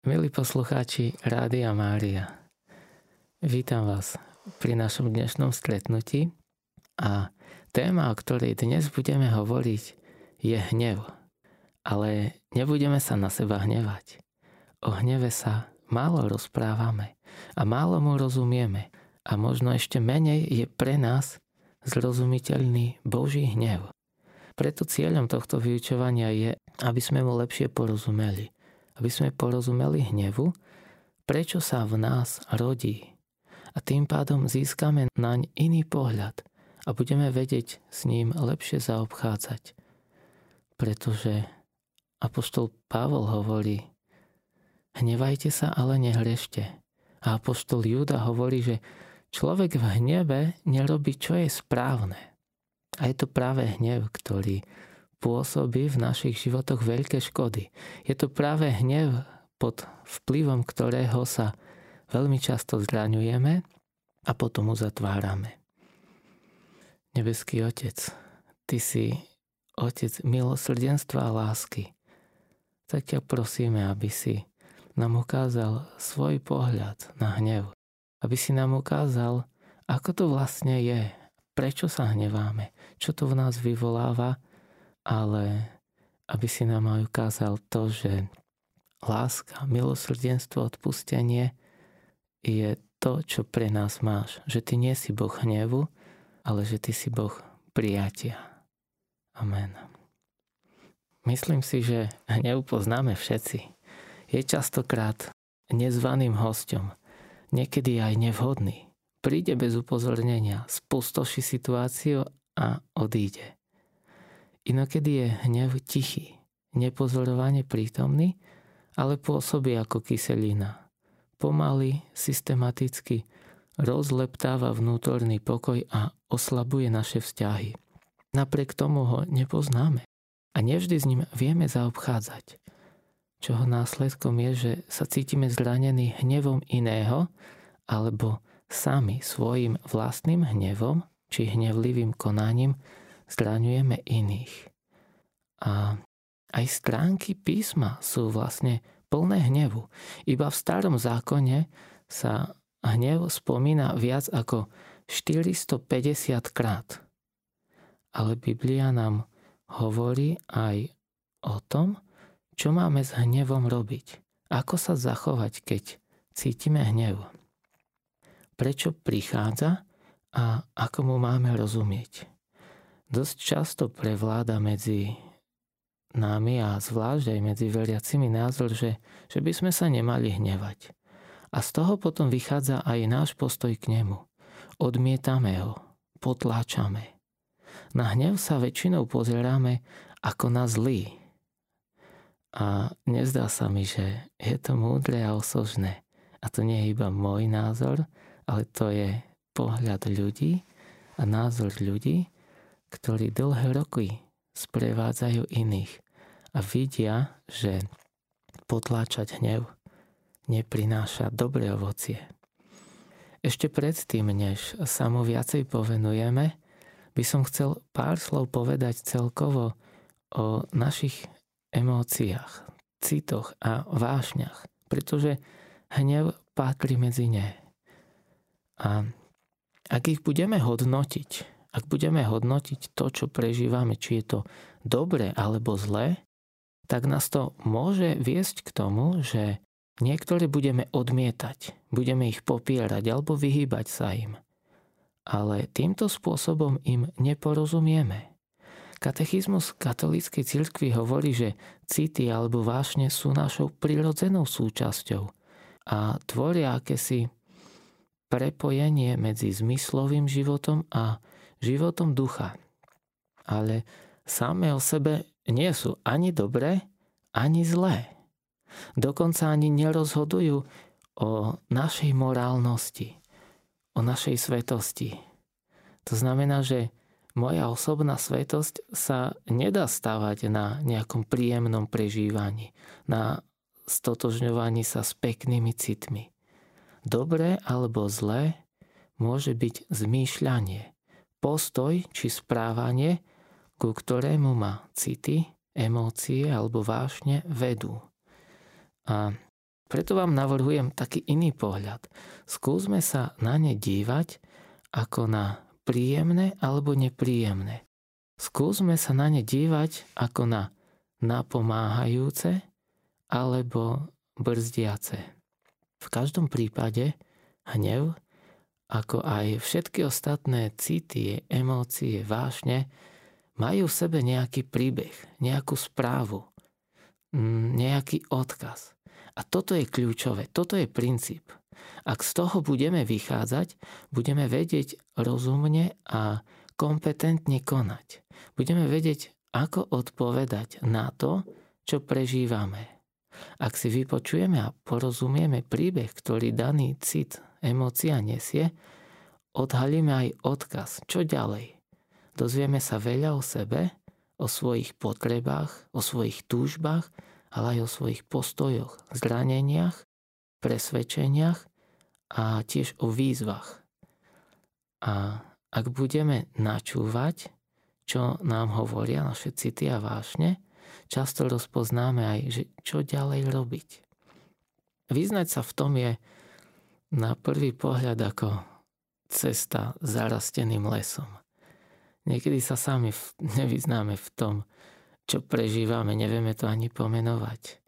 Milí poslucháči Rádia Mária, vítam vás pri našom dnešnom stretnutí a téma, o ktorej dnes budeme hovoriť, je hnev. Ale nebudeme sa na seba hnevať. O hneve sa málo rozprávame a málo mu rozumieme a možno ešte menej je pre nás zrozumiteľný Boží hnev. Preto cieľom tohto vyučovania je, aby sme mu lepšie porozumeli – aby sme porozumeli hnevu, prečo sa v nás rodí. A tým pádom získame naň iný pohľad a budeme vedieť s ním lepšie zaobchádzať. Pretože Apoštol Pavol hovorí, hnevajte sa, ale nehrešte. A Apoštol Júda hovorí, že človek v hneve nerobí, čo je správne. A je to práve hnev, ktorý pôsobí v našich životoch veľké škody. Je to práve hnev, pod vplyvom ktorého sa veľmi často zraňujeme a potom uzatvárame. Nebeský Otec, Ty si Otec milosrdenstva a lásky. Tak ťa prosíme, aby si nám ukázal svoj pohľad na hnev. Aby si nám ukázal, ako to vlastne je, prečo sa hneváme, čo to v nás vyvoláva ale aby si nám aj ukázal to, že láska, milosrdenstvo, odpustenie je to, čo pre nás máš. Že ty nie si Boh hnevu, ale že ty si Boh prijatia. Amen. Myslím si, že hnev poznáme všetci. Je častokrát nezvaným hostom, niekedy aj nevhodný. Príde bez upozornenia, spustoší situáciu a odíde. Inokedy je hnev tichý, nepozorovane prítomný, ale pôsobí ako kyselina. Pomaly, systematicky rozleptáva vnútorný pokoj a oslabuje naše vzťahy. Napriek tomu ho nepoznáme a nevždy s ním vieme zaobchádzať. Čoho následkom je, že sa cítime zranení hnevom iného alebo sami svojim vlastným hnevom či hnevlivým konaním zraňujeme iných. A aj stránky písma sú vlastne plné hnevu. Iba v starom zákone sa hnev spomína viac ako 450 krát. Ale Biblia nám hovorí aj o tom, čo máme s hnevom robiť. Ako sa zachovať, keď cítime hnev. Prečo prichádza a ako mu máme rozumieť dosť často prevláda medzi nami a zvlášť aj medzi veriacimi názor, že, že by sme sa nemali hnevať. A z toho potom vychádza aj náš postoj k nemu. Odmietame ho, potláčame. Na hnev sa väčšinou pozeráme ako na zlý. A nezdá sa mi, že je to múdre a osožné. A to nie je iba môj názor, ale to je pohľad ľudí a názor ľudí, ktorí dlhé roky sprevádzajú iných a vidia, že potláčať hnev neprináša dobré ovocie. Ešte predtým, než sa mu viacej povenujeme, by som chcel pár slov povedať celkovo o našich emóciách, citoch a vášňach, pretože hnev patrí medzi ne. A ak ich budeme hodnotiť ak budeme hodnotiť to, čo prežívame, či je to dobre alebo zlé, tak nás to môže viesť k tomu, že niektoré budeme odmietať, budeme ich popierať alebo vyhýbať sa im. Ale týmto spôsobom im neporozumieme. Katechizmus katolíckej cirkvi hovorí, že city alebo vášne sú našou prirodzenou súčasťou a tvoria akési prepojenie medzi zmyslovým životom a životom ducha. Ale samé o sebe nie sú ani dobré, ani zlé. Dokonca ani nerozhodujú o našej morálnosti, o našej svetosti. To znamená, že moja osobná svetosť sa nedá stavať na nejakom príjemnom prežívaní, na stotožňovaní sa s peknými citmi. Dobré alebo zlé môže byť zmýšľanie, postoj či správanie, ku ktorému ma city, emócie alebo vášne vedú. A Preto vám navrhujem taký iný pohľad. Skúsme sa na ne dívať ako na príjemné alebo nepríjemné. Skúsme sa na ne dívať ako na napomáhajúce alebo brzdiace. V každom prípade hnev, ako aj všetky ostatné city, emócie, vášne, majú v sebe nejaký príbeh, nejakú správu, mm, nejaký odkaz. A toto je kľúčové, toto je princíp. Ak z toho budeme vychádzať, budeme vedieť rozumne a kompetentne konať. Budeme vedieť, ako odpovedať na to, čo prežívame. Ak si vypočujeme a porozumieme príbeh, ktorý daný cit, emócia nesie, odhalíme aj odkaz, čo ďalej. Dozvieme sa veľa o sebe, o svojich potrebách, o svojich túžbách, ale aj o svojich postojoch, zraneniach, presvedčeniach a tiež o výzvach. A ak budeme načúvať, čo nám hovoria naše city a vášne, často rozpoznáme aj, že čo ďalej robiť. Vyznať sa v tom je na prvý pohľad ako cesta zarasteným lesom. Niekedy sa sami nevyznáme v tom, čo prežívame, nevieme to ani pomenovať.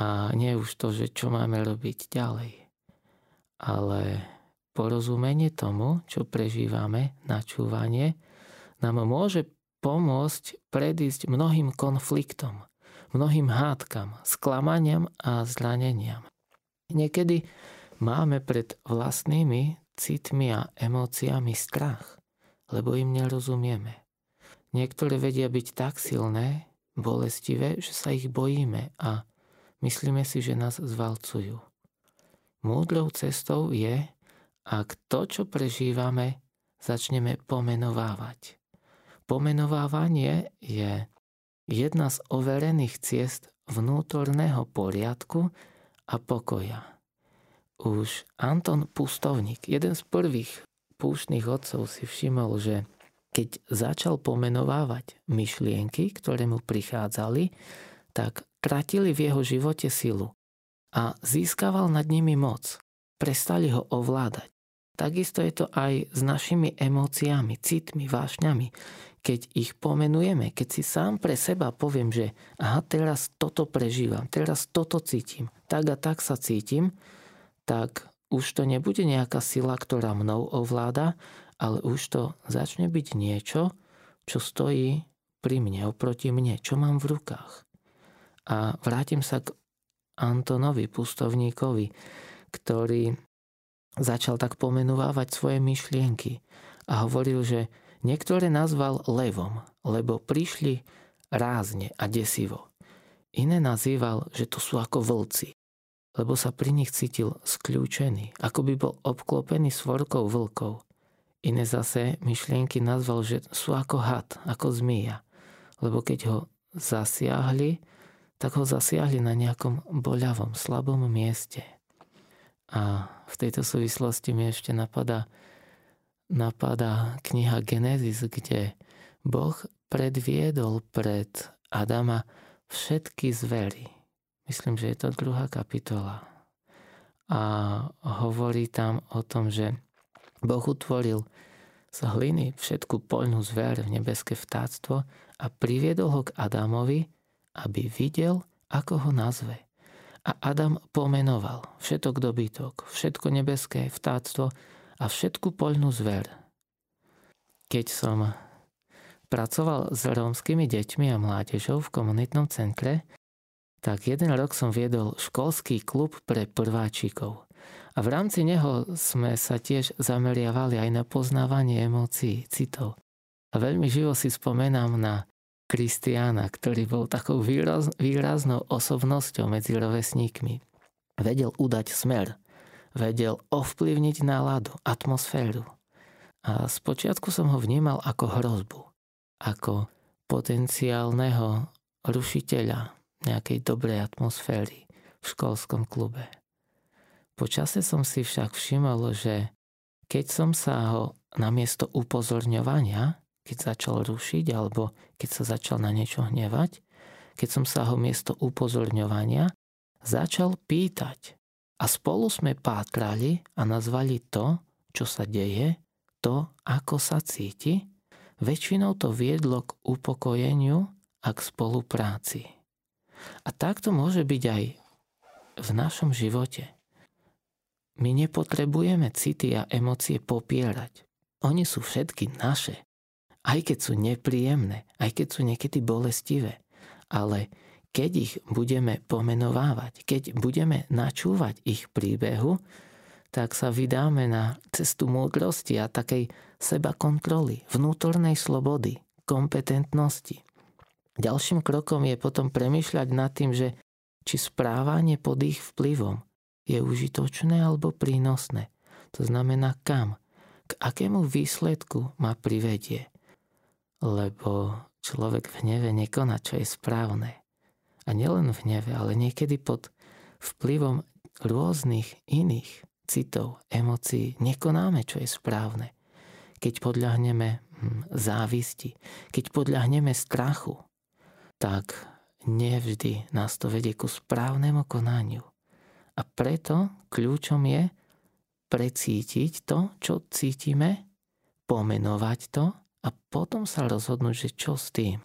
A nie už to, že čo máme robiť ďalej, ale porozumenie tomu, čo prežívame, načúvanie, nám môže pomôcť predísť mnohým konfliktom, mnohým hádkam, sklamaniam a zraneniam. Niekedy máme pred vlastnými citmi a emóciami strach, lebo im nerozumieme. Niektoré vedia byť tak silné, bolestivé, že sa ich bojíme a myslíme si, že nás zvalcujú. Múdrou cestou je, ak to, čo prežívame, začneme pomenovávať. Pomenovávanie je jedna z overených ciest vnútorného poriadku a pokoja. Už Anton Pustovník, jeden z prvých púštnych otcov, si všimol, že keď začal pomenovávať myšlienky, ktoré mu prichádzali, tak tratili v jeho živote silu a získaval nad nimi moc. Prestali ho ovládať. Takisto je to aj s našimi emóciami, citmi, vášňami. Keď ich pomenujeme, keď si sám pre seba poviem, že aha, teraz toto prežívam, teraz toto cítim, tak a tak sa cítim, tak už to nebude nejaká sila, ktorá mnou ovláda, ale už to začne byť niečo, čo stojí pri mne, oproti mne, čo mám v rukách. A vrátim sa k Antonovi Pustovníkovi, ktorý začal tak pomenúvať svoje myšlienky a hovoril, že niektoré nazval levom, lebo prišli rázne a desivo. Iné nazýval, že to sú ako vlci, lebo sa pri nich cítil skľúčený, ako by bol obklopený svorkou vlkov. Iné zase myšlienky nazval, že sú ako had, ako zmija. Lebo keď ho zasiahli, tak ho zasiahli na nejakom boľavom, slabom mieste. A v tejto súvislosti mi ešte napadá, napadá kniha Genesis, kde Boh predviedol pred Adama všetky zvery. Myslím, že je to druhá kapitola. A hovorí tam o tom, že Boh utvoril z hliny všetku poľnú zver v nebeské vtáctvo a priviedol ho k Adamovi, aby videl, ako ho nazve. A Adam pomenoval všetok dobytok, všetko nebeské vtáctvo a všetku poľnú zver. Keď som pracoval s rómskymi deťmi a mládežou v komunitnom centre, tak jeden rok som viedol školský klub pre prváčikov. A v rámci neho sme sa tiež zameriavali aj na poznávanie emócií, citov. A veľmi živo si spomenám na Kristiána, ktorý bol takou výraz, výraznou osobnosťou medzi rovesníkmi. Vedel udať smer, vedel ovplyvniť náladu, atmosféru. A spočiatku som ho vnímal ako hrozbu, ako potenciálneho rušiteľa nejakej dobrej atmosféry v školskom klube. Po čase som si však všimol, že keď som sa ho na miesto upozorňovania, keď začal rušiť alebo keď sa začal na niečo hnevať, keď som sa ho miesto upozorňovania začal pýtať. A spolu sme pátrali a nazvali to, čo sa deje, to, ako sa cíti. Väčšinou to viedlo k upokojeniu a k spolupráci. A takto môže byť aj v našom živote. My nepotrebujeme city a emócie popierať. Oni sú všetky naše. Aj keď sú nepríjemné, aj keď sú niekedy bolestivé. Ale keď ich budeme pomenovávať, keď budeme načúvať ich príbehu, tak sa vydáme na cestu múdrosti a takej seba kontroly, vnútornej slobody, kompetentnosti. Ďalším krokom je potom premyšľať nad tým, že či správanie pod ich vplyvom je užitočné alebo prínosné. To znamená kam, k akému výsledku ma privedie. Lebo človek v hneve nekoná, čo je správne. A nielen v hneve, ale niekedy pod vplyvom rôznych iných citov, emócií nekonáme, čo je správne. Keď podľahneme hm, závisti, keď podľahneme strachu, tak nevždy nás to vedie ku správnemu konaniu. A preto kľúčom je precítiť to, čo cítime, pomenovať to a potom sa rozhodnúť, že čo s tým.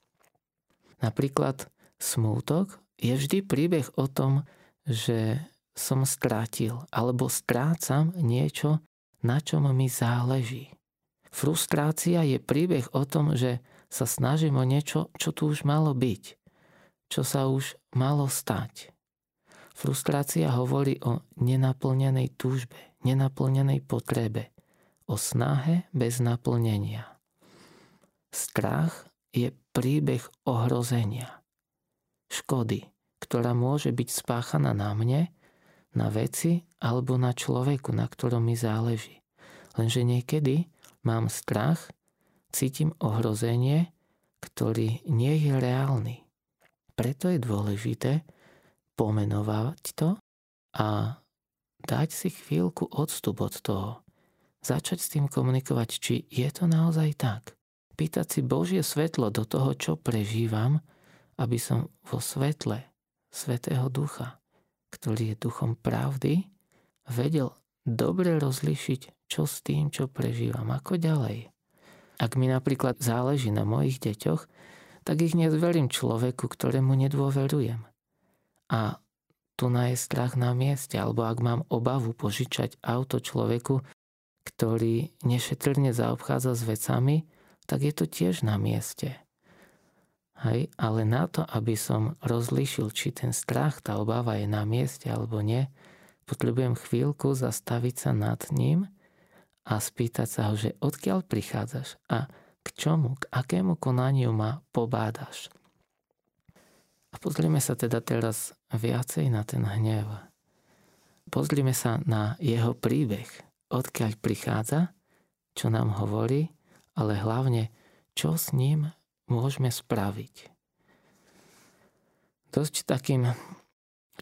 Napríklad smútok je vždy príbeh o tom, že som strátil alebo strácam niečo, na čom mi záleží. Frustrácia je príbeh o tom, že sa snažím o niečo, čo tu už malo byť, čo sa už malo stať. Frustrácia hovorí o nenaplnenej túžbe, nenaplnenej potrebe, o snahe bez naplnenia. Strach je príbeh ohrozenia, škody, ktorá môže byť spáchaná na mne, na veci alebo na človeku, na ktorom mi záleží. Lenže niekedy mám strach cítim ohrozenie, ktorý nie je reálny. Preto je dôležité pomenovať to a dať si chvíľku odstup od toho. Začať s tým komunikovať, či je to naozaj tak. Pýtať si Božie svetlo do toho, čo prežívam, aby som vo svetle Svetého Ducha, ktorý je duchom pravdy, vedel dobre rozlišiť, čo s tým, čo prežívam, ako ďalej. Ak mi napríklad záleží na mojich deťoch, tak ich nezverím človeku, ktorému nedôverujem. A tu je strach na mieste, alebo ak mám obavu požičať auto človeku, ktorý nešetrne zaobchádza s vecami, tak je to tiež na mieste. Hej, ale na to, aby som rozlišil, či ten strach, tá obava je na mieste alebo nie, potrebujem chvíľku zastaviť sa nad ním a spýtať sa ho, že odkiaľ prichádzaš a k čomu, k akému konaniu ma pobádaš. A pozrime sa teda teraz viacej na ten hnev. Pozrime sa na jeho príbeh, odkiaľ prichádza, čo nám hovorí, ale hlavne, čo s ním môžeme spraviť. Dosť takým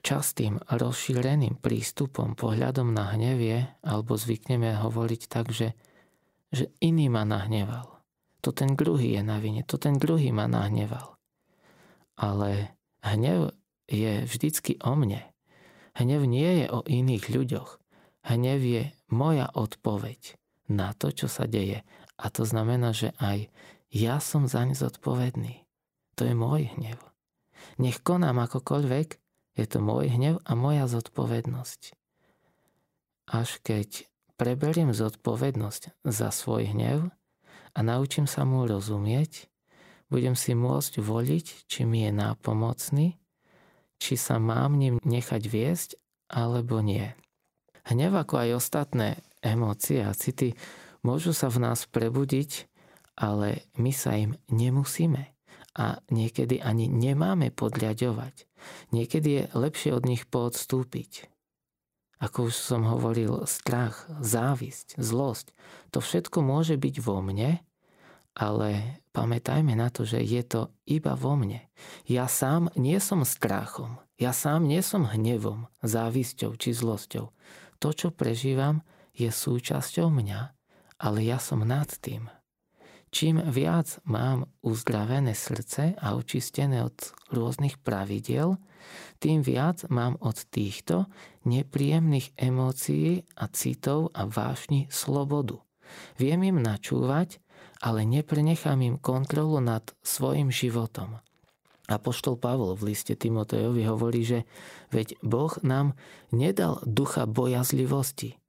častým rozšíreným prístupom, pohľadom na hnevie, alebo zvykneme hovoriť tak, že, že iný ma nahneval. To ten druhý je na vine, to ten druhý ma nahneval. Ale hnev je vždycky o mne. Hnev nie je o iných ľuďoch. Hnev je moja odpoveď na to, čo sa deje. A to znamená, že aj ja som zaň zodpovedný. To je môj hnev. Nech konám akokoľvek, je to môj hnev a moja zodpovednosť. Až keď preberiem zodpovednosť za svoj hnev a naučím sa mu rozumieť, budem si môcť voliť, či mi je nápomocný, či sa mám ním nechať viesť, alebo nie. Hnev ako aj ostatné emócie a city môžu sa v nás prebudiť, ale my sa im nemusíme a niekedy ani nemáme podľaďovať. Niekedy je lepšie od nich poodstúpiť. Ako už som hovoril, strach, závisť, zlosť, to všetko môže byť vo mne, ale pamätajme na to, že je to iba vo mne. Ja sám nie som strachom, ja sám nie som hnevom, závisťou či zlosťou. To, čo prežívam, je súčasťou mňa, ale ja som nad tým. Čím viac mám uzdravené srdce a očistené od rôznych pravidiel, tým viac mám od týchto nepríjemných emócií a citov a vášni slobodu. Viem im načúvať, ale neprenechám im kontrolu nad svojim životom. Apoštol Pavol v liste Timotejovi hovorí, že veď Boh nám nedal ducha bojazlivosti,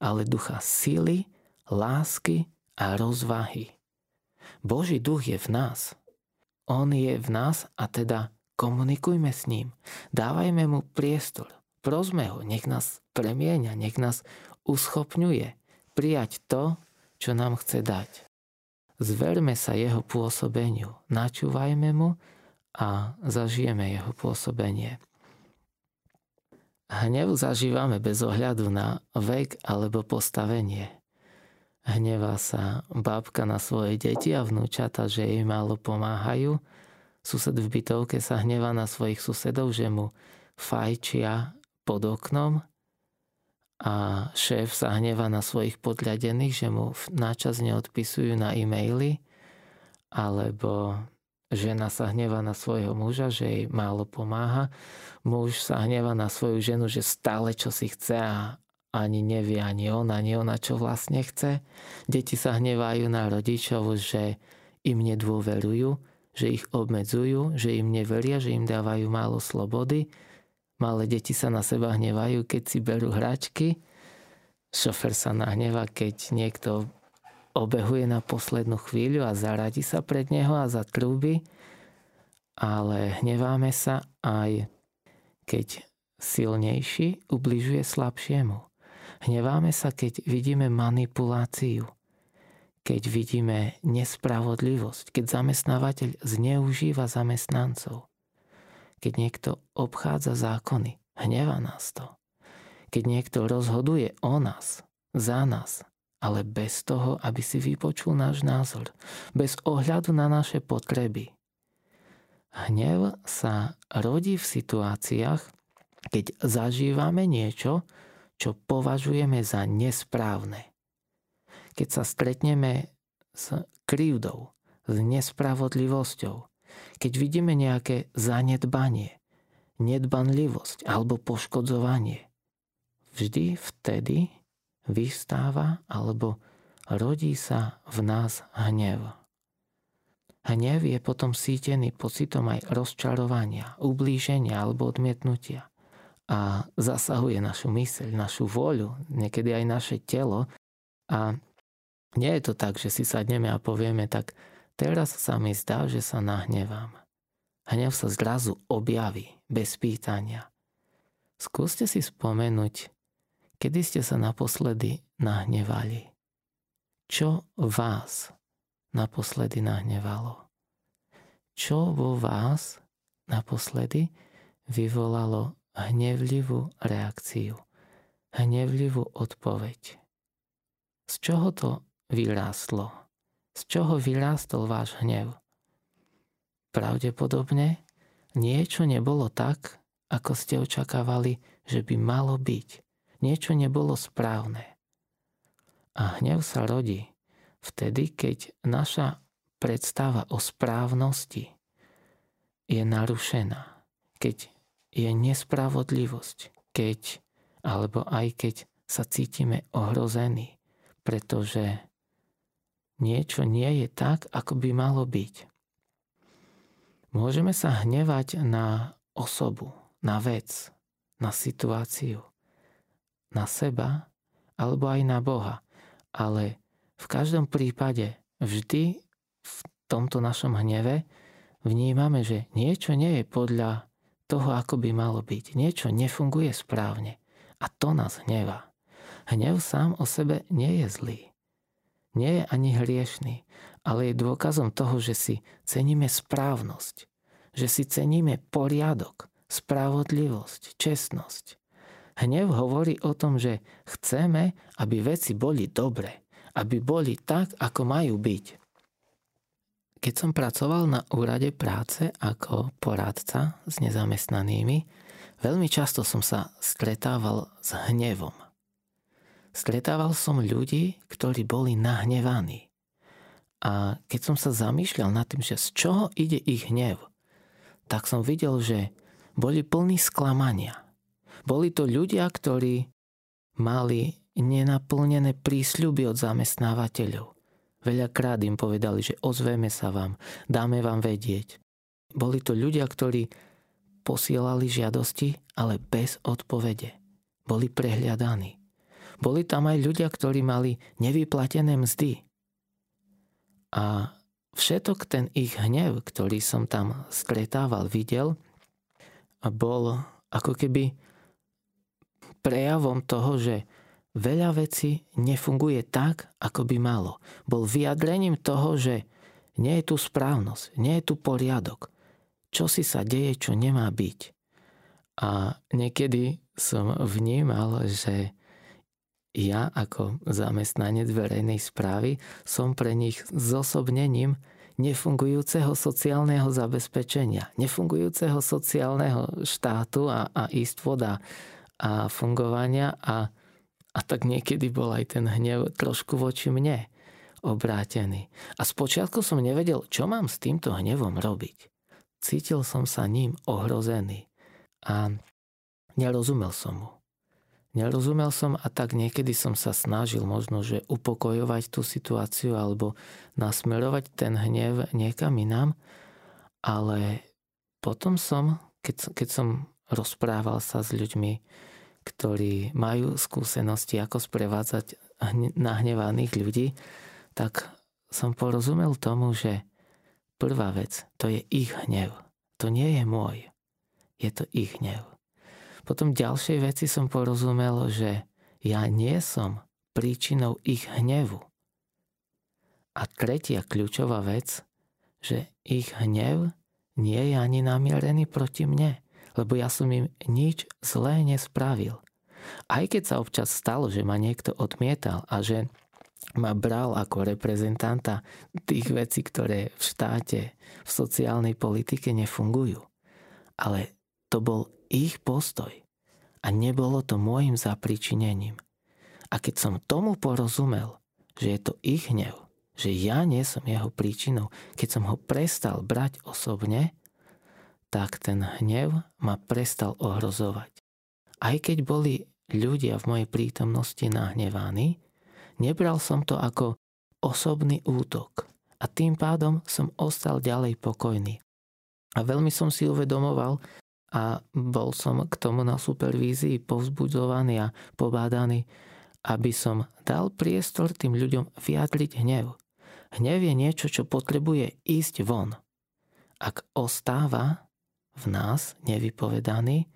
ale ducha sily, lásky a rozvahy. Boží duch je v nás. On je v nás a teda komunikujme s ním. Dávajme mu priestor. Prosme ho, nech nás premieňa, nech nás uschopňuje prijať to, čo nám chce dať. Zverme sa jeho pôsobeniu, načúvajme mu a zažijeme jeho pôsobenie. Hnev zažívame bez ohľadu na vek alebo postavenie. Hnevá sa babka na svoje deti a vnúčata, že jej málo pomáhajú. Sused v bytovke sa hnevá na svojich susedov, že mu fajčia pod oknom. A šéf sa hnevá na svojich podľadených, že mu náčas neodpisujú na e-maily, alebo žena sa hnevá na svojho muža, že jej málo pomáha, muž sa hnevá na svoju ženu, že stále čo si chce a ani nevie ani on, ani ona, čo vlastne chce. Deti sa hnevajú na rodičov, že im nedôverujú, že ich obmedzujú, že im neveria, že im dávajú málo slobody, Malé deti sa na seba hnevajú, keď si berú hračky. Šofer sa nahneva, keď niekto obehuje na poslednú chvíľu a zaradí sa pred neho a zatrúbi. Ale hneváme sa aj keď silnejší ubližuje slabšiemu. Hneváme sa, keď vidíme manipuláciu, keď vidíme nespravodlivosť, keď zamestnávateľ zneužíva zamestnancov keď niekto obchádza zákony. Hneva nás to. Keď niekto rozhoduje o nás, za nás, ale bez toho, aby si vypočul náš názor, bez ohľadu na naše potreby. Hnev sa rodí v situáciách, keď zažívame niečo, čo považujeme za nesprávne. Keď sa stretneme s krivdou, s nespravodlivosťou, keď vidíme nejaké zanedbanie, nedbanlivosť alebo poškodzovanie, vždy vtedy vystáva alebo rodí sa v nás hnev. Hnev je potom sítený pocitom aj rozčarovania, ublíženia alebo odmietnutia a zasahuje našu myseľ, našu voľu, niekedy aj naše telo a nie je to tak, že si sadneme a povieme tak, Teraz sa mi zdá, že sa nahnevám. Hnev sa zrazu objaví, bez pýtania. Skúste si spomenúť, kedy ste sa naposledy nahnevali. Čo vás naposledy nahnevalo? Čo vo vás naposledy vyvolalo hnevlivú reakciu, hnevlivú odpoveď? Z čoho to vyrástlo? Z čoho vyrástol váš hnev? Pravdepodobne niečo nebolo tak, ako ste očakávali, že by malo byť. Niečo nebolo správne. A hnev sa rodí vtedy, keď naša predstava o správnosti je narušená, keď je nespravodlivosť, keď, alebo aj keď sa cítime ohrození, pretože niečo nie je tak, ako by malo byť. Môžeme sa hnevať na osobu, na vec, na situáciu, na seba alebo aj na Boha. Ale v každom prípade vždy v tomto našom hneve vnímame, že niečo nie je podľa toho, ako by malo byť. Niečo nefunguje správne. A to nás hneva. Hnev sám o sebe nie je zlý nie je ani hriešný, ale je dôkazom toho, že si ceníme správnosť, že si ceníme poriadok, spravodlivosť, čestnosť. Hnev hovorí o tom, že chceme, aby veci boli dobre, aby boli tak, ako majú byť. Keď som pracoval na úrade práce ako poradca s nezamestnanými, veľmi často som sa stretával s hnevom. Stretával som ľudí, ktorí boli nahnevaní. A keď som sa zamýšľal nad tým, že z čoho ide ich hnev, tak som videl, že boli plní sklamania. Boli to ľudia, ktorí mali nenaplnené prísľuby od zamestnávateľov. Veľakrát im povedali, že ozveme sa vám, dáme vám vedieť. Boli to ľudia, ktorí posielali žiadosti, ale bez odpovede. Boli prehľadaní. Boli tam aj ľudia, ktorí mali nevyplatené mzdy. A všetok ten ich hnev, ktorý som tam stretával, videl, bol ako keby prejavom toho, že veľa vecí nefunguje tak, ako by malo. Bol vyjadrením toho, že nie je tu správnosť, nie je tu poriadok. Čo si sa deje, čo nemá byť. A niekedy som vnímal, že ja ako zamestnanec verejnej správy som pre nich zosobnením nefungujúceho sociálneho zabezpečenia, nefungujúceho sociálneho štátu a, a istvoda a fungovania a, a tak niekedy bol aj ten hnev trošku voči mne obrátený. A spočiatku som nevedel, čo mám s týmto hnevom robiť. Cítil som sa ním ohrozený a nerozumel som mu. Nerozumel som a tak niekedy som sa snažil možno, že upokojovať tú situáciu alebo nasmerovať ten hnev niekam inám, ale potom som, keď, keď som rozprával sa s ľuďmi, ktorí majú skúsenosti, ako sprevádzať nahnevaných ľudí, tak som porozumel tomu, že prvá vec, to je ich hnev. To nie je môj. Je to ich hnev. Potom ďalšej veci som porozumel, že ja nie som príčinou ich hnevu. A tretia kľúčová vec, že ich hnev nie je ani namierený proti mne, lebo ja som im nič zlé nespravil. Aj keď sa občas stalo, že ma niekto odmietal a že ma bral ako reprezentanta tých vecí, ktoré v štáte, v sociálnej politike nefungujú. Ale to bol ich postoj. A nebolo to môjim zapričinením. A keď som tomu porozumel, že je to ich hnev, že ja nie som jeho príčinou, keď som ho prestal brať osobne, tak ten hnev ma prestal ohrozovať. Aj keď boli ľudia v mojej prítomnosti nahnevaní, nebral som to ako osobný útok a tým pádom som ostal ďalej pokojný. A veľmi som si uvedomoval, a bol som k tomu na supervízii povzbudzovaný a pobádaný, aby som dal priestor tým ľuďom vyjadriť hnev. Hnev je niečo, čo potrebuje ísť von. Ak ostáva v nás nevypovedaný,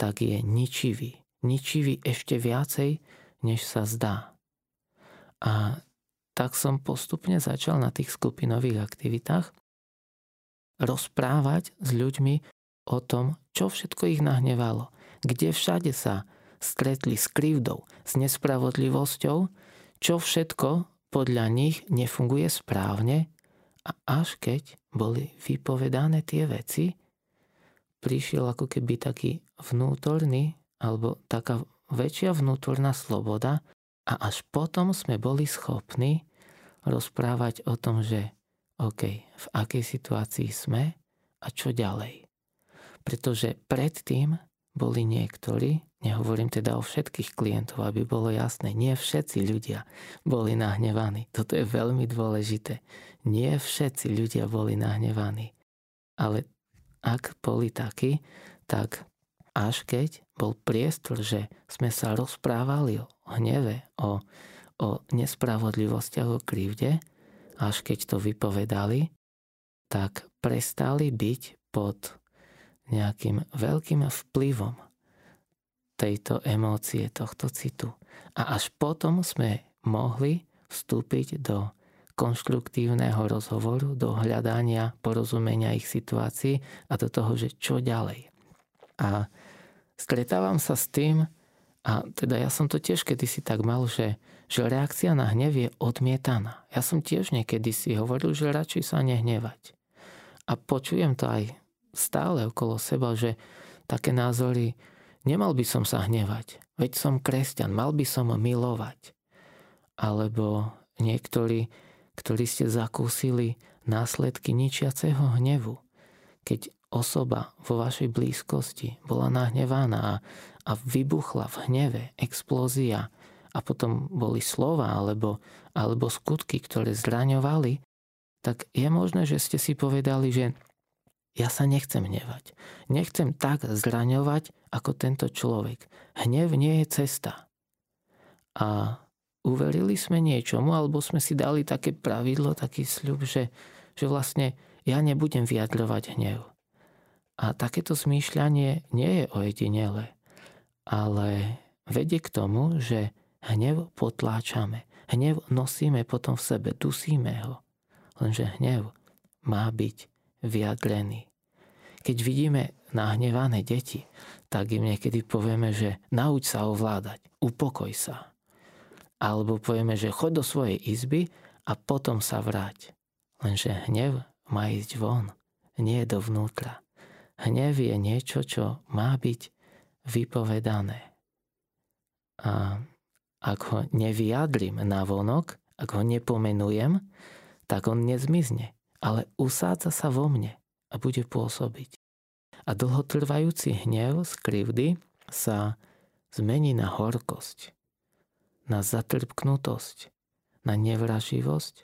tak je ničivý. Ničivý ešte viacej, než sa zdá. A tak som postupne začal na tých skupinových aktivitách rozprávať s ľuďmi o tom, čo všetko ich nahnevalo, kde všade sa stretli s krivdou, s nespravodlivosťou, čo všetko podľa nich nefunguje správne a až keď boli vypovedané tie veci, prišiel ako keby taký vnútorný alebo taká väčšia vnútorná sloboda a až potom sme boli schopní rozprávať o tom, že OK, v akej situácii sme a čo ďalej. Pretože predtým boli niektorí, nehovorím teda o všetkých klientov, aby bolo jasné, nie všetci ľudia boli nahnevaní. Toto je veľmi dôležité. Nie všetci ľudia boli nahnevaní. Ale ak boli takí, tak až keď bol priestor, že sme sa rozprávali o hneve, o, o nespravodlivostiach, o krivde, až keď to vypovedali, tak prestali byť pod nejakým veľkým vplyvom tejto emócie, tohto citu. A až potom sme mohli vstúpiť do konštruktívneho rozhovoru, do hľadania, porozumenia ich situácií a do toho, že čo ďalej. A stretávam sa s tým, a teda ja som to tiež kedysi tak mal, že, že reakcia na hnev je odmietaná. Ja som tiež niekedy si hovoril, že radšej sa nehnevať. A počujem to aj stále okolo seba, že také názory, nemal by som sa hnevať, veď som kresťan, mal by som milovať. Alebo niektorí, ktorí ste zakúsili následky ničiaceho hnevu, keď osoba vo vašej blízkosti bola nahnevaná a vybuchla v hneve, explózia a potom boli slova alebo, alebo skutky, ktoré zraňovali, tak je možné, že ste si povedali, že ja sa nechcem hnevať. Nechcem tak zraňovať ako tento človek. Hnev nie je cesta. A uverili sme niečomu, alebo sme si dali také pravidlo, taký sľub, že, že vlastne ja nebudem vyjadrovať hnev. A takéto zmýšľanie nie je ojedinele, ale vedie k tomu, že hnev potláčame. Hnev nosíme potom v sebe, dusíme ho. Lenže hnev má byť vyjadrený. Keď vidíme nahnevané deti, tak im niekedy povieme, že nauč sa ovládať, upokoj sa. Alebo povieme, že chod do svojej izby a potom sa vráť. Lenže hnev má ísť von, nie dovnútra. Hnev je niečo, čo má byť vypovedané. A ak ho nevyjadrím na vonok, ak ho nepomenujem, tak on nezmizne, ale usádza sa vo mne a bude pôsobiť. A dlhotrvajúci hnev z krivdy sa zmení na horkosť, na zatrpknutosť, na nevraživosť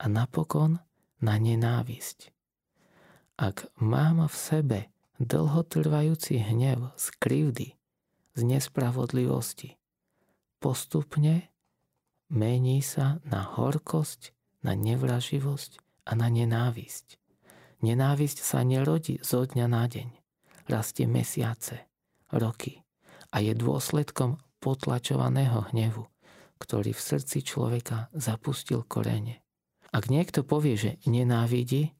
a napokon na nenávisť. Ak mám v sebe dlhotrvajúci hnev z krivdy, z nespravodlivosti. Postupne mení sa na horkosť, na nevraživosť a na nenávisť. Nenávisť sa nerodí zo dňa na deň. Rastie mesiace, roky a je dôsledkom potlačovaného hnevu, ktorý v srdci človeka zapustil korene. Ak niekto povie, že nenávidí,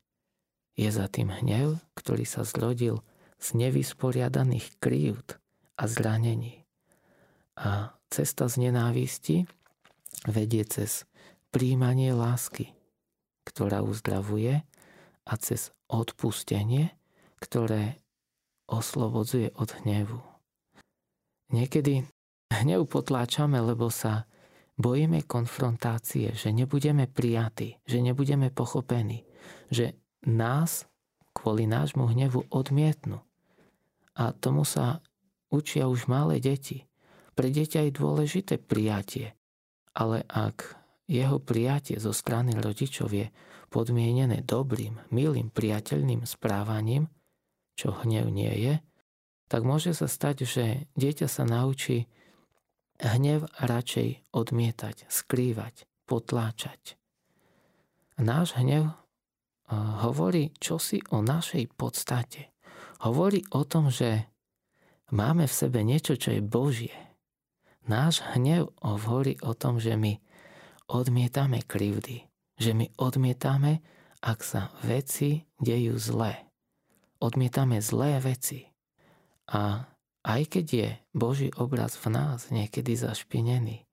je za tým hnev, ktorý sa zrodil z nevysporiadaných krívd a zranení. A cesta z nenávisti vedie cez príjmanie lásky, ktorá uzdravuje a cez odpustenie, ktoré oslobodzuje od hnevu. Niekedy hnev potláčame, lebo sa bojíme konfrontácie, že nebudeme prijatí, že nebudeme pochopení, že nás kvôli nášmu hnevu odmietnú. A tomu sa učia už malé deti. Pre dieťa je dôležité prijatie. Ale ak jeho prijatie zo strany rodičov je podmienené dobrým, milým, priateľným správaním, čo hnev nie je, tak môže sa stať, že dieťa sa naučí hnev radšej odmietať, skrývať, potláčať. Náš hnev hovorí čosi o našej podstate hovorí o tom, že máme v sebe niečo, čo je Božie. Náš hnev hovorí o tom, že my odmietame krivdy, že my odmietame, ak sa veci dejú zlé. Odmietame zlé veci. A aj keď je Boží obraz v nás niekedy zašpinený,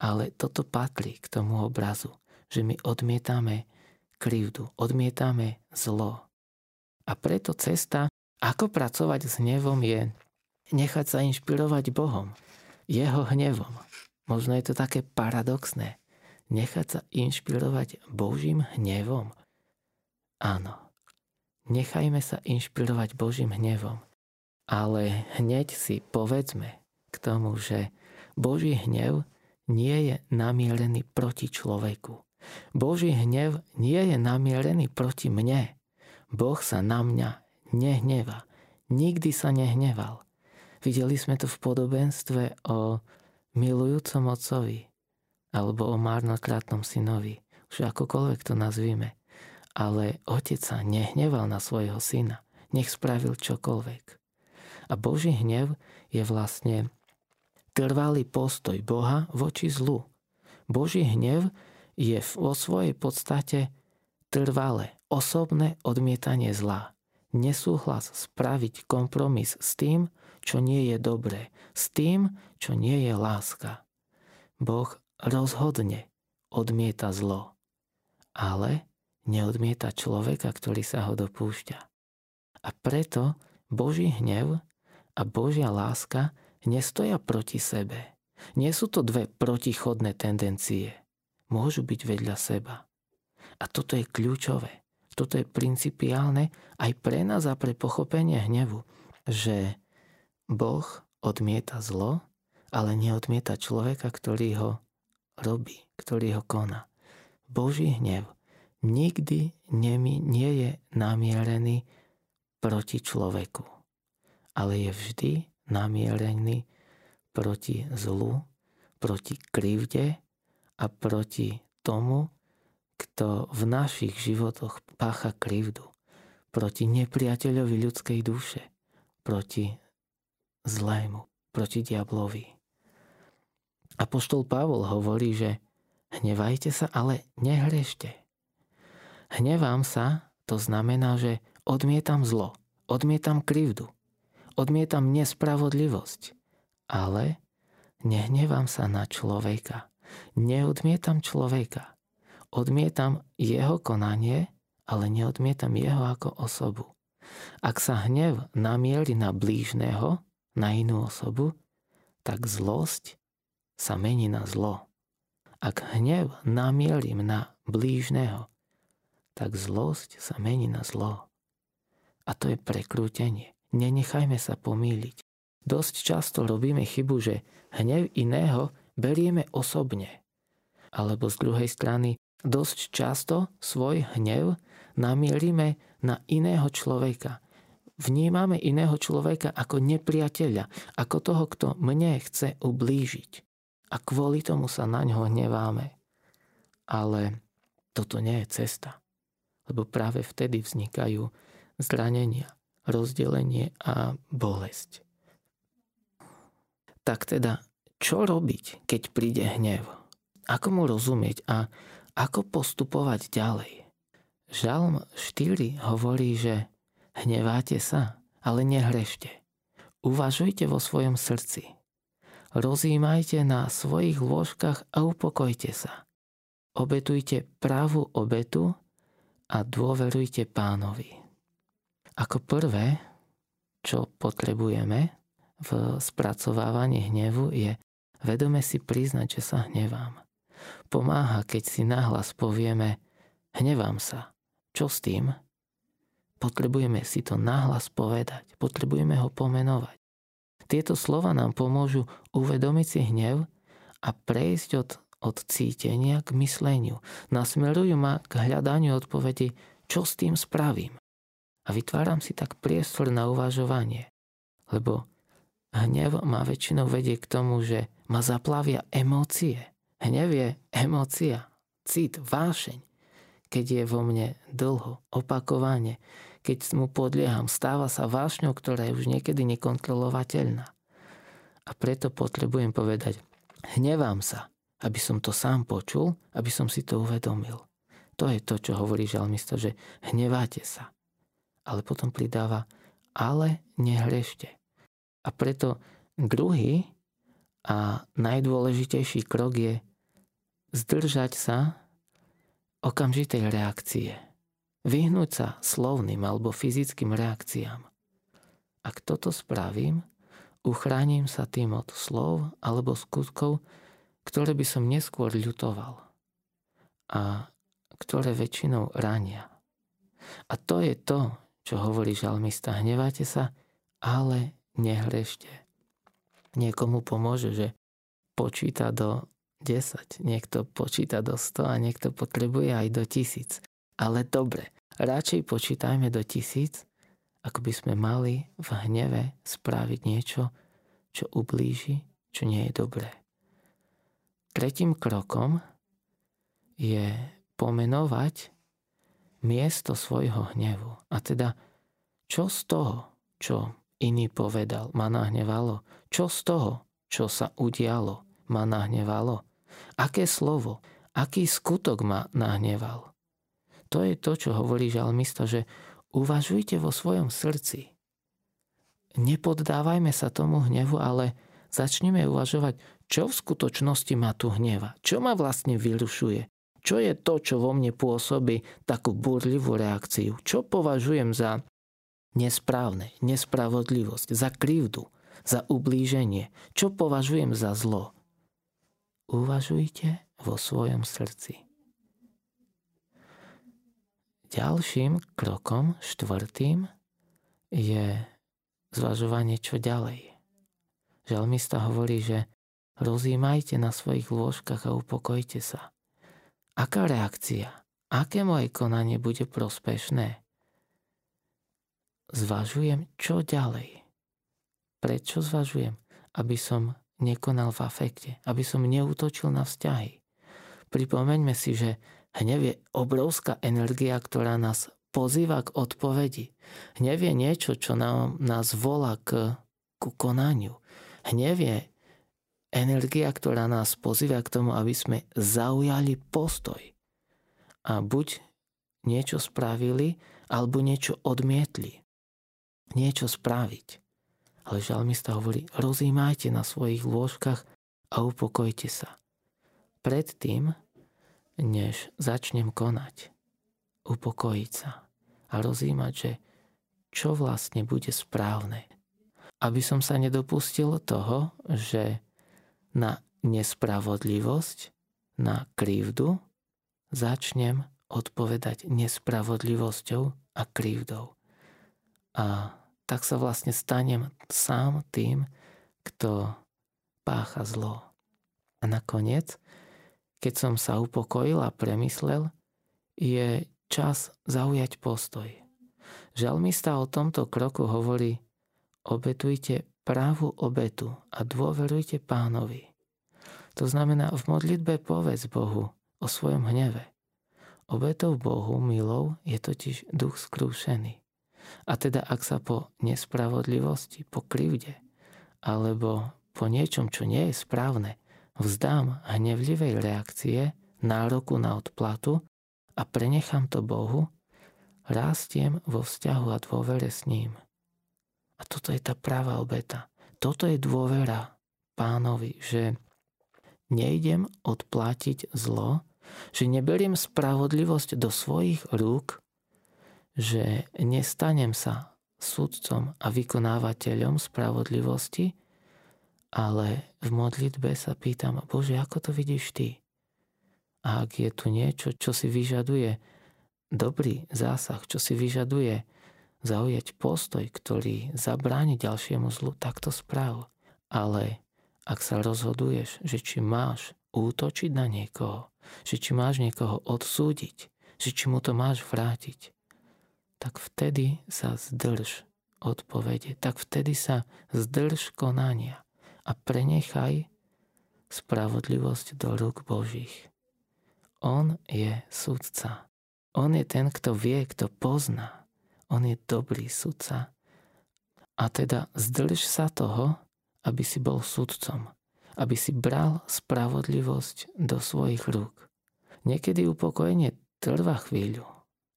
ale toto patrí k tomu obrazu, že my odmietame krivdu, odmietame zlo. A preto cesta ako pracovať s hnevom je nechať sa inšpirovať Bohom, jeho hnevom. Možno je to také paradoxné. Nechať sa inšpirovať Božím hnevom. Áno, nechajme sa inšpirovať Božím hnevom. Ale hneď si povedzme k tomu, že Boží hnev nie je namierený proti človeku. Boží hnev nie je namierený proti mne. Boh sa na mňa nehneva. Nikdy sa nehneval. Videli sme to v podobenstve o milujúcom otcovi alebo o marnotratnom synovi. Už akokoľvek to nazvime. Ale otec sa nehneval na svojho syna. Nech spravil čokoľvek. A Boží hnev je vlastne trvalý postoj Boha voči zlu. Boží hnev je vo svojej podstate trvalé, osobné odmietanie zla nesúhlas spraviť kompromis s tým, čo nie je dobré, s tým, čo nie je láska. Boh rozhodne odmieta zlo, ale neodmieta človeka, ktorý sa ho dopúšťa. A preto Boží hnev a Božia láska nestoja proti sebe. Nie sú to dve protichodné tendencie. Môžu byť vedľa seba. A toto je kľúčové. Toto je principiálne aj pre nás a pre pochopenie hnevu, že Boh odmieta zlo, ale neodmieta človeka, ktorý ho robí, ktorý ho koná. Boží hnev nikdy nie je namierený proti človeku, ale je vždy namierený proti zlu, proti krivde a proti tomu, kto v našich životoch pácha krivdu, proti nepriateľovi ľudskej duše, proti zlému, proti diablovi. Apoštol Pavol hovorí, že hnevajte sa, ale nehrešte. Hnevám sa, to znamená, že odmietam zlo, odmietam krivdu, odmietam nespravodlivosť, ale nehnevám sa na človeka. Neodmietam človeka. Odmietam jeho konanie, ale neodmietam jeho ako osobu. Ak sa hnev namieli na blížneho, na inú osobu, tak zlosť sa mení na zlo. Ak hnev namielim na blížneho, tak zlosť sa mení na zlo. A to je prekrútenie. Nenechajme sa pomýliť. Dosť často robíme chybu, že hnev iného berieme osobne. Alebo z druhej strany dosť často svoj hnev namierime na iného človeka. Vnímame iného človeka ako nepriateľa, ako toho, kto mne chce ublížiť. A kvôli tomu sa na ňo hneváme. Ale toto nie je cesta. Lebo práve vtedy vznikajú zranenia, rozdelenie a bolesť. Tak teda, čo robiť, keď príde hnev? Ako mu rozumieť a ako postupovať ďalej? Žalm 4 hovorí, že hneváte sa, ale nehrešte. Uvažujte vo svojom srdci. Rozímajte na svojich lôžkach a upokojte sa. Obetujte pravú obetu a dôverujte pánovi. Ako prvé, čo potrebujeme v spracovávaní hnevu je vedome si priznať, že sa hnevám. Pomáha, keď si nahlas povieme hnevám sa. Čo s tým? Potrebujeme si to nahlas povedať, potrebujeme ho pomenovať. Tieto slova nám pomôžu uvedomiť si hnev a prejsť od, od cítenia k mysleniu. Nasmerujú ma k hľadaniu odpovedi, čo s tým spravím. A vytváram si tak priestor na uvažovanie. Lebo hnev ma väčšinou vedie k tomu, že ma zaplavia emócie. Hnev je emócia, cit, vášeň. Keď je vo mne dlho, opakovane, keď mu podlieham, stáva sa vášňou, ktorá je už niekedy nekontrolovateľná. A preto potrebujem povedať, hnevám sa, aby som to sám počul, aby som si to uvedomil. To je to, čo hovorí žalmista, že hneváte sa ale potom pridáva, ale nehrešte. A preto druhý a najdôležitejší krok je zdržať sa okamžitej reakcie. Vyhnúť sa slovným alebo fyzickým reakciám. Ak toto spravím, uchránim sa tým od slov alebo skutkov, ktoré by som neskôr ľutoval a ktoré väčšinou rania. A to je to, čo hovorí žalmista, hnevate sa, ale nehrešte. Niekomu pomôže, že počíta do 10, niekto počíta do 100 a niekto potrebuje aj do 1000. Ale dobre, radšej počítajme do 1000, ako by sme mali v hneve spraviť niečo, čo ublíži, čo nie je dobré. Tretím krokom je pomenovať miesto svojho hnevu. A teda, čo z toho, čo iný povedal, ma nahnevalo? Čo z toho, čo sa udialo, ma nahnevalo? Aké slovo, aký skutok ma nahneval? To je to, čo hovorí žalmista, že uvažujte vo svojom srdci. Nepoddávajme sa tomu hnevu, ale začneme uvažovať, čo v skutočnosti ma tu hneva, čo ma vlastne vyrušuje, čo je to, čo vo mne pôsobí takú burlivú reakciu? Čo považujem za nesprávne, nespravodlivosť, za krivdu, za ublíženie? Čo považujem za zlo? Uvažujte vo svojom srdci. ďalším krokom, štvrtým, je zvažovanie, čo ďalej. Žalmista hovorí, že rozímajte na svojich lôžkach a upokojte sa. Aká reakcia? Aké moje konanie bude prospešné? Zvažujem, čo ďalej. Prečo zvažujem? Aby som nekonal v afekte, aby som neútočil na vzťahy. Pripomeňme si, že hnev je obrovská energia, ktorá nás pozýva k odpovedi. Hnev je niečo, čo nám, nás volá k, k konaniu. Hnev je energia, ktorá nás pozýva k tomu, aby sme zaujali postoj. A buď niečo spravili, alebo niečo odmietli. Niečo spraviť. Ale žalmista hovorí, rozímajte na svojich lôžkach a upokojte sa. Predtým, než začnem konať, upokojiť sa a rozímať, že čo vlastne bude správne aby som sa nedopustil toho, že na nespravodlivosť, na krivdu začnem odpovedať nespravodlivosťou a krivdou. A tak sa vlastne stanem sám tým, kto pácha zlo. A nakoniec, keď som sa upokojil a premyslel, je čas zaujať postoj. Žalmista o tomto kroku hovorí, obetujte právu obetu a dôverujte pánovi. To znamená, v modlitbe povedz Bohu o svojom hneve. Obetou Bohu milou je totiž duch skrúšený. A teda ak sa po nespravodlivosti, po krivde, alebo po niečom, čo nie je správne, vzdám hnevlivej reakcie, nároku na odplatu a prenechám to Bohu, rástiem vo vzťahu a dôvere s ním. A toto je tá práva obeta. Toto je dôvera pánovi, že nejdem odplatiť zlo, že neberiem spravodlivosť do svojich rúk, že nestanem sa sudcom a vykonávateľom spravodlivosti, ale v modlitbe sa pýtam, Bože, ako to vidíš Ty? A ak je tu niečo, čo si vyžaduje dobrý zásah, čo si vyžaduje zaujať postoj, ktorý zabráni ďalšiemu zlu, tak to správ. Ale ak sa rozhoduješ, že či máš útočiť na niekoho, že či máš niekoho odsúdiť, že či mu to máš vrátiť, tak vtedy sa zdrž odpovede, tak vtedy sa zdrž konania a prenechaj spravodlivosť do rúk Božích. On je sudca. On je ten, kto vie, kto pozná. On je dobrý sudca. A teda zdrž sa toho, aby si bol sudcom, aby si bral spravodlivosť do svojich rúk. Niekedy upokojenie trvá chvíľu,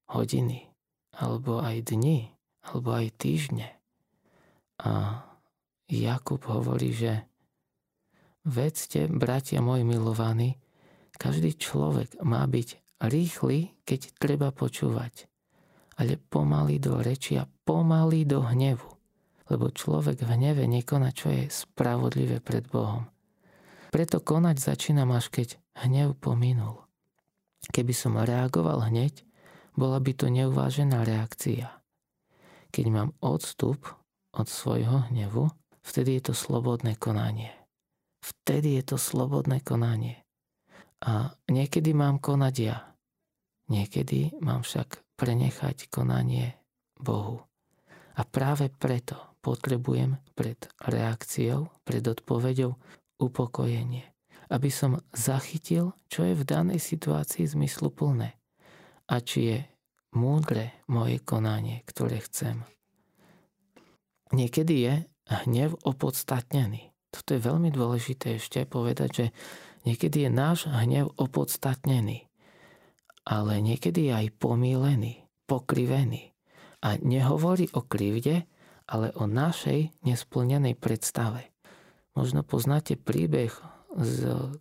hodiny, alebo aj dni, alebo aj týždne. A Jakub hovorí, že vedzte, bratia moji milovaní, každý človek má byť rýchly, keď treba počúvať ale pomaly do reči a pomaly do hnevu. Lebo človek v hneve nekoná, čo je spravodlivé pred Bohom. Preto konať začínam až keď hnev pominul. Keby som reagoval hneď, bola by to neuvážená reakcia. Keď mám odstup od svojho hnevu, vtedy je to slobodné konanie. Vtedy je to slobodné konanie. A niekedy mám konať ja. Niekedy mám však prenechať konanie Bohu. A práve preto potrebujem pred reakciou, pred odpoveďou upokojenie. Aby som zachytil, čo je v danej situácii zmysluplné a či je múdre moje konanie, ktoré chcem. Niekedy je hnev opodstatnený. Toto je veľmi dôležité ešte povedať, že niekedy je náš hnev opodstatnený ale niekedy je aj pomílený, pokrivený a nehovorí o krivde, ale o našej nesplnenej predstave. Možno poznáte príbeh z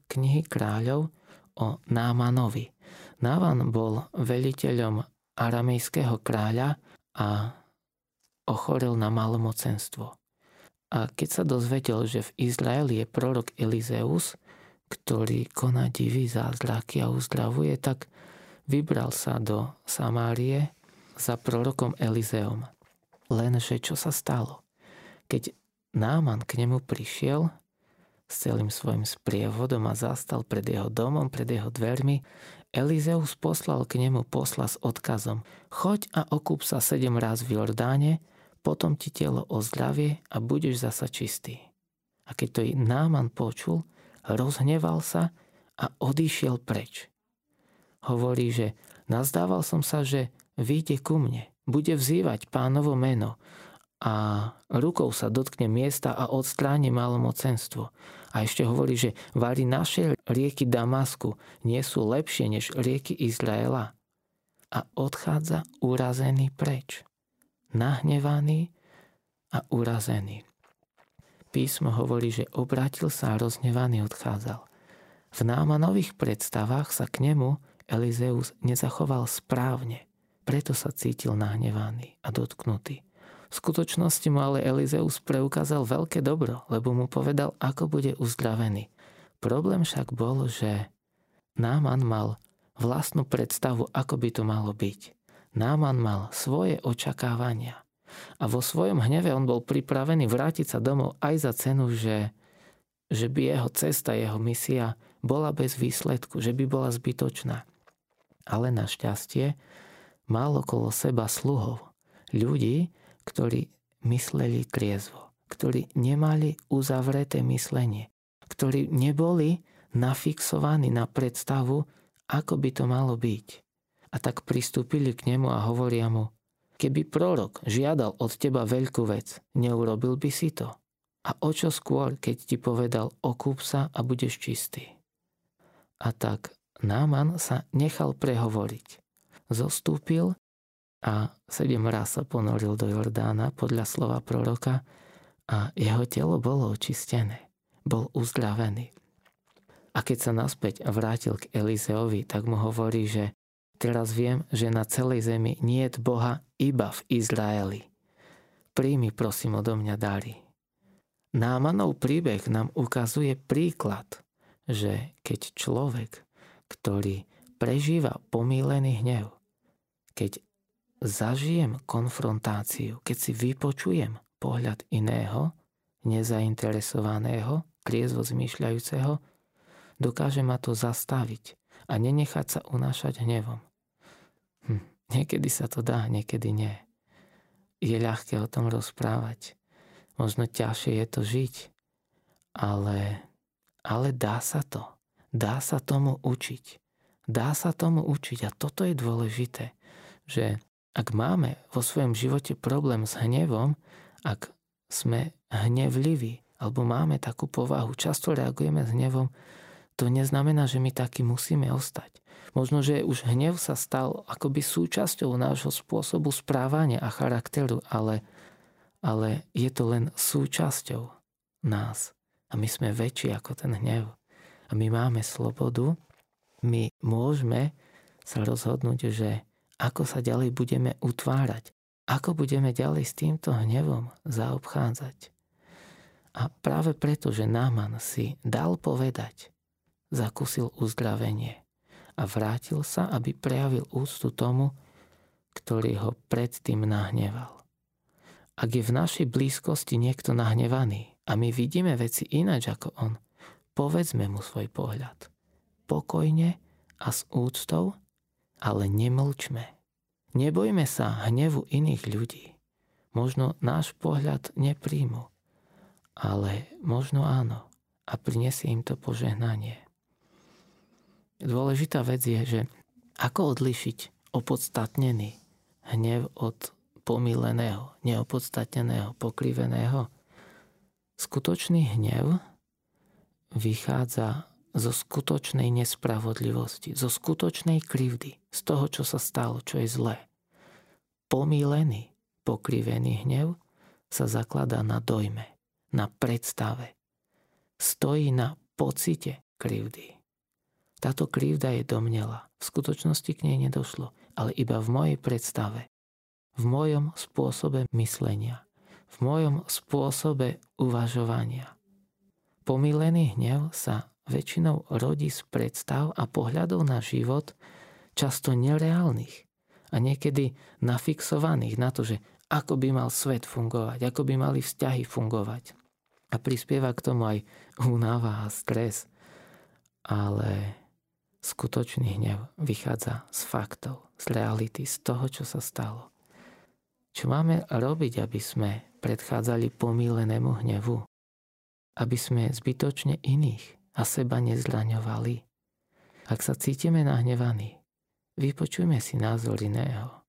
knihy kráľov o Námanovi. Náman bol veliteľom aramejského kráľa a ochorel na malomocenstvo. A keď sa dozvedel, že v Izraeli je prorok Elizeus, ktorý koná divy zázraky a uzdravuje, tak vybral sa do Samárie za prorokom Elizeom. Lenže čo sa stalo? Keď Náman k nemu prišiel s celým svojim sprievodom a zastal pred jeho domom, pred jeho dvermi, Elizeus poslal k nemu posla s odkazom Choď a okúp sa sedem raz v Jordáne, potom ti telo ozdravie a budeš zasa čistý. A keď to Náman počul, rozhneval sa a odišiel preč. Hovorí, že nazdával som sa, že vyjde ku mne, bude vzývať pánovo meno a rukou sa dotkne miesta a odstráni malomocenstvo. A ešte hovorí, že vári naše rieky Damasku nie sú lepšie než rieky Izraela. A odchádza urazený preč. Nahnevaný a urazený. Písmo hovorí, že obrátil sa a rozhnevaný odchádzal. V námanových predstavách sa k nemu Elizeus nezachoval správne, preto sa cítil nahnevaný a dotknutý. V skutočnosti mu ale Elizeus preukázal veľké dobro, lebo mu povedal, ako bude uzdravený. Problém však bol, že Náman mal vlastnú predstavu, ako by to malo byť. Náman mal svoje očakávania. A vo svojom hneve on bol pripravený vrátiť sa domov aj za cenu, že, že by jeho cesta, jeho misia bola bez výsledku, že by bola zbytočná. Ale našťastie mal okolo seba sluhov, ľudí, ktorí mysleli triezvo, ktorí nemali uzavreté myslenie, ktorí neboli nafixovaní na predstavu, ako by to malo byť. A tak pristúpili k nemu a hovoria mu, keby prorok žiadal od teba veľkú vec, neurobil by si to. A o čo skôr, keď ti povedal, okúp sa a budeš čistý. A tak Náman sa nechal prehovoriť. Zostúpil a sedem raz sa ponoril do Jordána podľa slova proroka a jeho telo bolo očistené. Bol uzdravený. A keď sa naspäť vrátil k Elizeovi, tak mu hovorí, že teraz viem, že na celej zemi nie je Boha iba v Izraeli. Príjmi prosím odo mňa dary. Námanov príbeh nám ukazuje príklad, že keď človek, ktorý prežíva pomílený hnev, keď zažijem konfrontáciu, keď si vypočujem pohľad iného, nezainteresovaného, triezvo zmýšľajúceho, dokáže ma to zastaviť a nenechať sa unášať hnevom. Hm, niekedy sa to dá, niekedy nie. Je ľahké o tom rozprávať. Možno ťažšie je to žiť, ale, ale dá sa to. Dá sa tomu učiť. Dá sa tomu učiť a toto je dôležité, že ak máme vo svojom živote problém s hnevom, ak sme hnevliví alebo máme takú povahu, často reagujeme s hnevom, to neznamená, že my takí musíme ostať. Možno, že už hnev sa stal akoby súčasťou nášho spôsobu správania a charakteru, ale, ale je to len súčasťou nás. A my sme väčší ako ten hnev. A my máme slobodu, my môžeme sa rozhodnúť, že ako sa ďalej budeme utvárať, ako budeme ďalej s týmto hnevom zaobchádzať. A práve preto, že Náman si dal povedať, zakúsil uzdravenie a vrátil sa, aby prejavil úctu tomu, ktorý ho predtým nahneval. Ak je v našej blízkosti niekto nahnevaný a my vidíme veci ináč ako on, povedzme mu svoj pohľad. Pokojne a s úctou ale nemlčme. Nebojme sa hnevu iných ľudí. Možno náš pohľad nepríjmu, ale možno áno a prinesie im to požehnanie. Dôležitá vec je, že ako odlišiť opodstatnený hnev od pomíleného, neopodstatneného, pokriveného. Skutočný hnev vychádza zo skutočnej nespravodlivosti, zo skutočnej krivdy, z toho, čo sa stalo, čo je zlé. Pomílený, pokrivený hnev sa zakladá na dojme, na predstave. Stojí na pocite krivdy. Táto krivda je domnela. V skutočnosti k nej nedošlo, ale iba v mojej predstave, v mojom spôsobe myslenia, v mojom spôsobe uvažovania. Pomílený hnev sa väčšinou rodí z predstav a pohľadov na život často nereálnych a niekedy nafixovaných na to, že ako by mal svet fungovať, ako by mali vzťahy fungovať. A prispieva k tomu aj únava a stres. Ale skutočný hnev vychádza z faktov, z reality, z toho, čo sa stalo. Čo máme robiť, aby sme predchádzali pomílenému hnevu? Aby sme zbytočne iných a seba nezraňovali? Ak sa cítime nahnevaní, vypočujme si názor iného.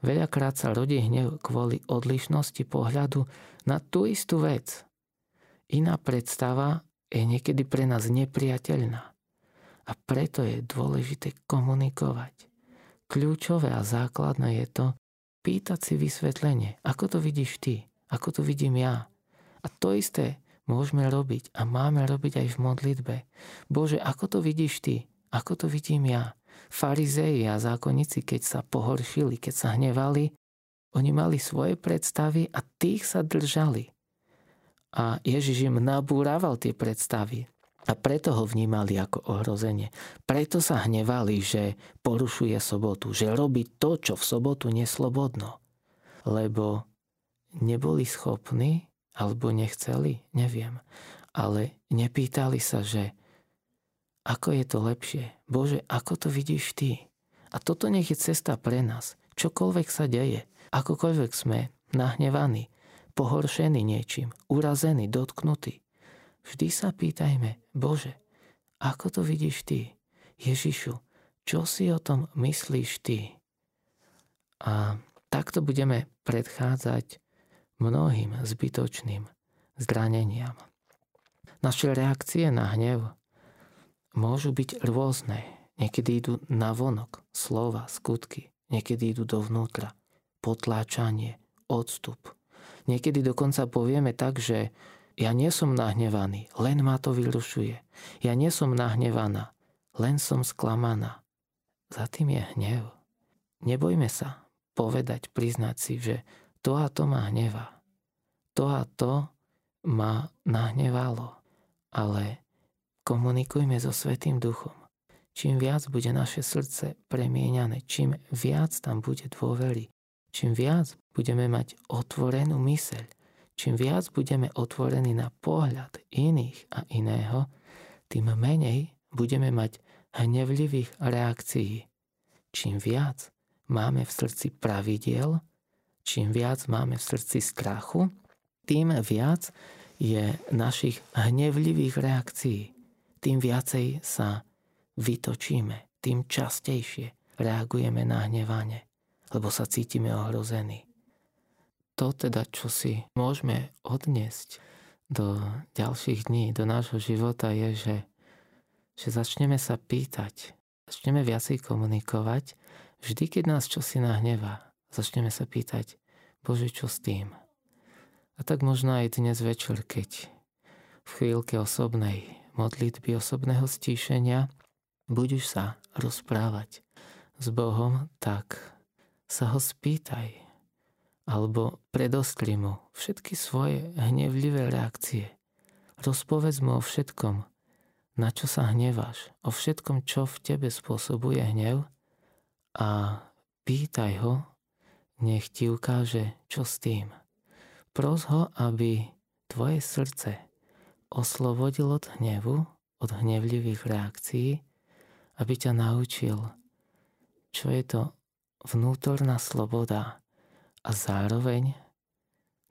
Veľakrát sa rodí hnev kvôli odlišnosti pohľadu na tú istú vec. Iná predstava je niekedy pre nás nepriateľná. A preto je dôležité komunikovať. Kľúčové a základné je to, pýtať si vysvetlenie, ako to vidíš ty, ako to vidím ja. A to isté môžeme robiť a máme robiť aj v modlitbe. Bože, ako to vidíš ty, ako to vidím ja. Farizeji a zákonníci, keď sa pohoršili, keď sa hnevali, oni mali svoje predstavy a tých sa držali. A Ježiš im nabúraval tie predstavy. A preto ho vnímali ako ohrozenie. Preto sa hnevali, že porušuje sobotu, že robí to, čo v sobotu neslobodno. Lebo neboli schopní, alebo nechceli, neviem. Ale nepýtali sa, že ako je to lepšie. Bože, ako to vidíš ty? A toto nech je cesta pre nás. Čokoľvek sa deje, akokoľvek sme nahnevaní, pohoršení niečím, urazení, dotknutí. Vždy sa pýtajme, Bože, ako to vidíš Ty? Ježišu, čo si o tom myslíš Ty? A takto budeme predchádzať mnohým zbytočným zraneniam. Naše reakcie na hnev môžu byť rôzne. Niekedy idú na vonok, slova, skutky. Niekedy idú dovnútra. Potláčanie, odstup. Niekedy dokonca povieme tak, že ja nie som nahnevaný, len ma to vyrušuje. Ja nie som nahnevaná, len som sklamaná. Za tým je hnev. Nebojme sa povedať, priznať si, že to a to ma hnevá. To a to ma nahnevalo. Ale komunikujme so Svetým Duchom. Čím viac bude naše srdce premieňané, čím viac tam bude dôvery, čím viac budeme mať otvorenú myseľ, Čím viac budeme otvorení na pohľad iných a iného, tým menej budeme mať hnevlivých reakcií. Čím viac máme v srdci pravidiel, čím viac máme v srdci strachu, tým viac je našich hnevlivých reakcií. Tým viacej sa vytočíme, tým častejšie reagujeme na hnevanie, lebo sa cítime ohrození to teda, čo si môžeme odniesť do ďalších dní, do nášho života je, že, že začneme sa pýtať, začneme viacej komunikovať, vždy, keď nás čosi nahnevá, začneme sa pýtať, Bože, čo s tým? A tak možno aj dnes večer, keď v chvíľke osobnej modlitby, osobného stíšenia budeš sa rozprávať s Bohom, tak sa ho spýtaj, alebo predostri mu všetky svoje hnevlivé reakcie. Rozpovedz mu o všetkom, na čo sa hneváš, o všetkom, čo v tebe spôsobuje hnev a pýtaj ho, nech ti ukáže, čo s tým. Pros ho, aby tvoje srdce oslobodil od hnevu, od hnevlivých reakcií, aby ťa naučil, čo je to vnútorná sloboda, a zároveň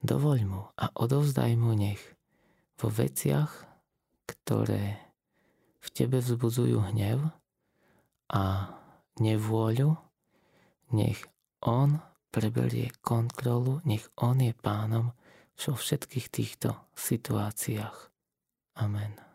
dovoľ mu a odovzdaj mu nech vo veciach, ktoré v tebe vzbudzujú hnev a nevôľu, nech on preberie kontrolu, nech on je pánom vo všetkých týchto situáciách. Amen.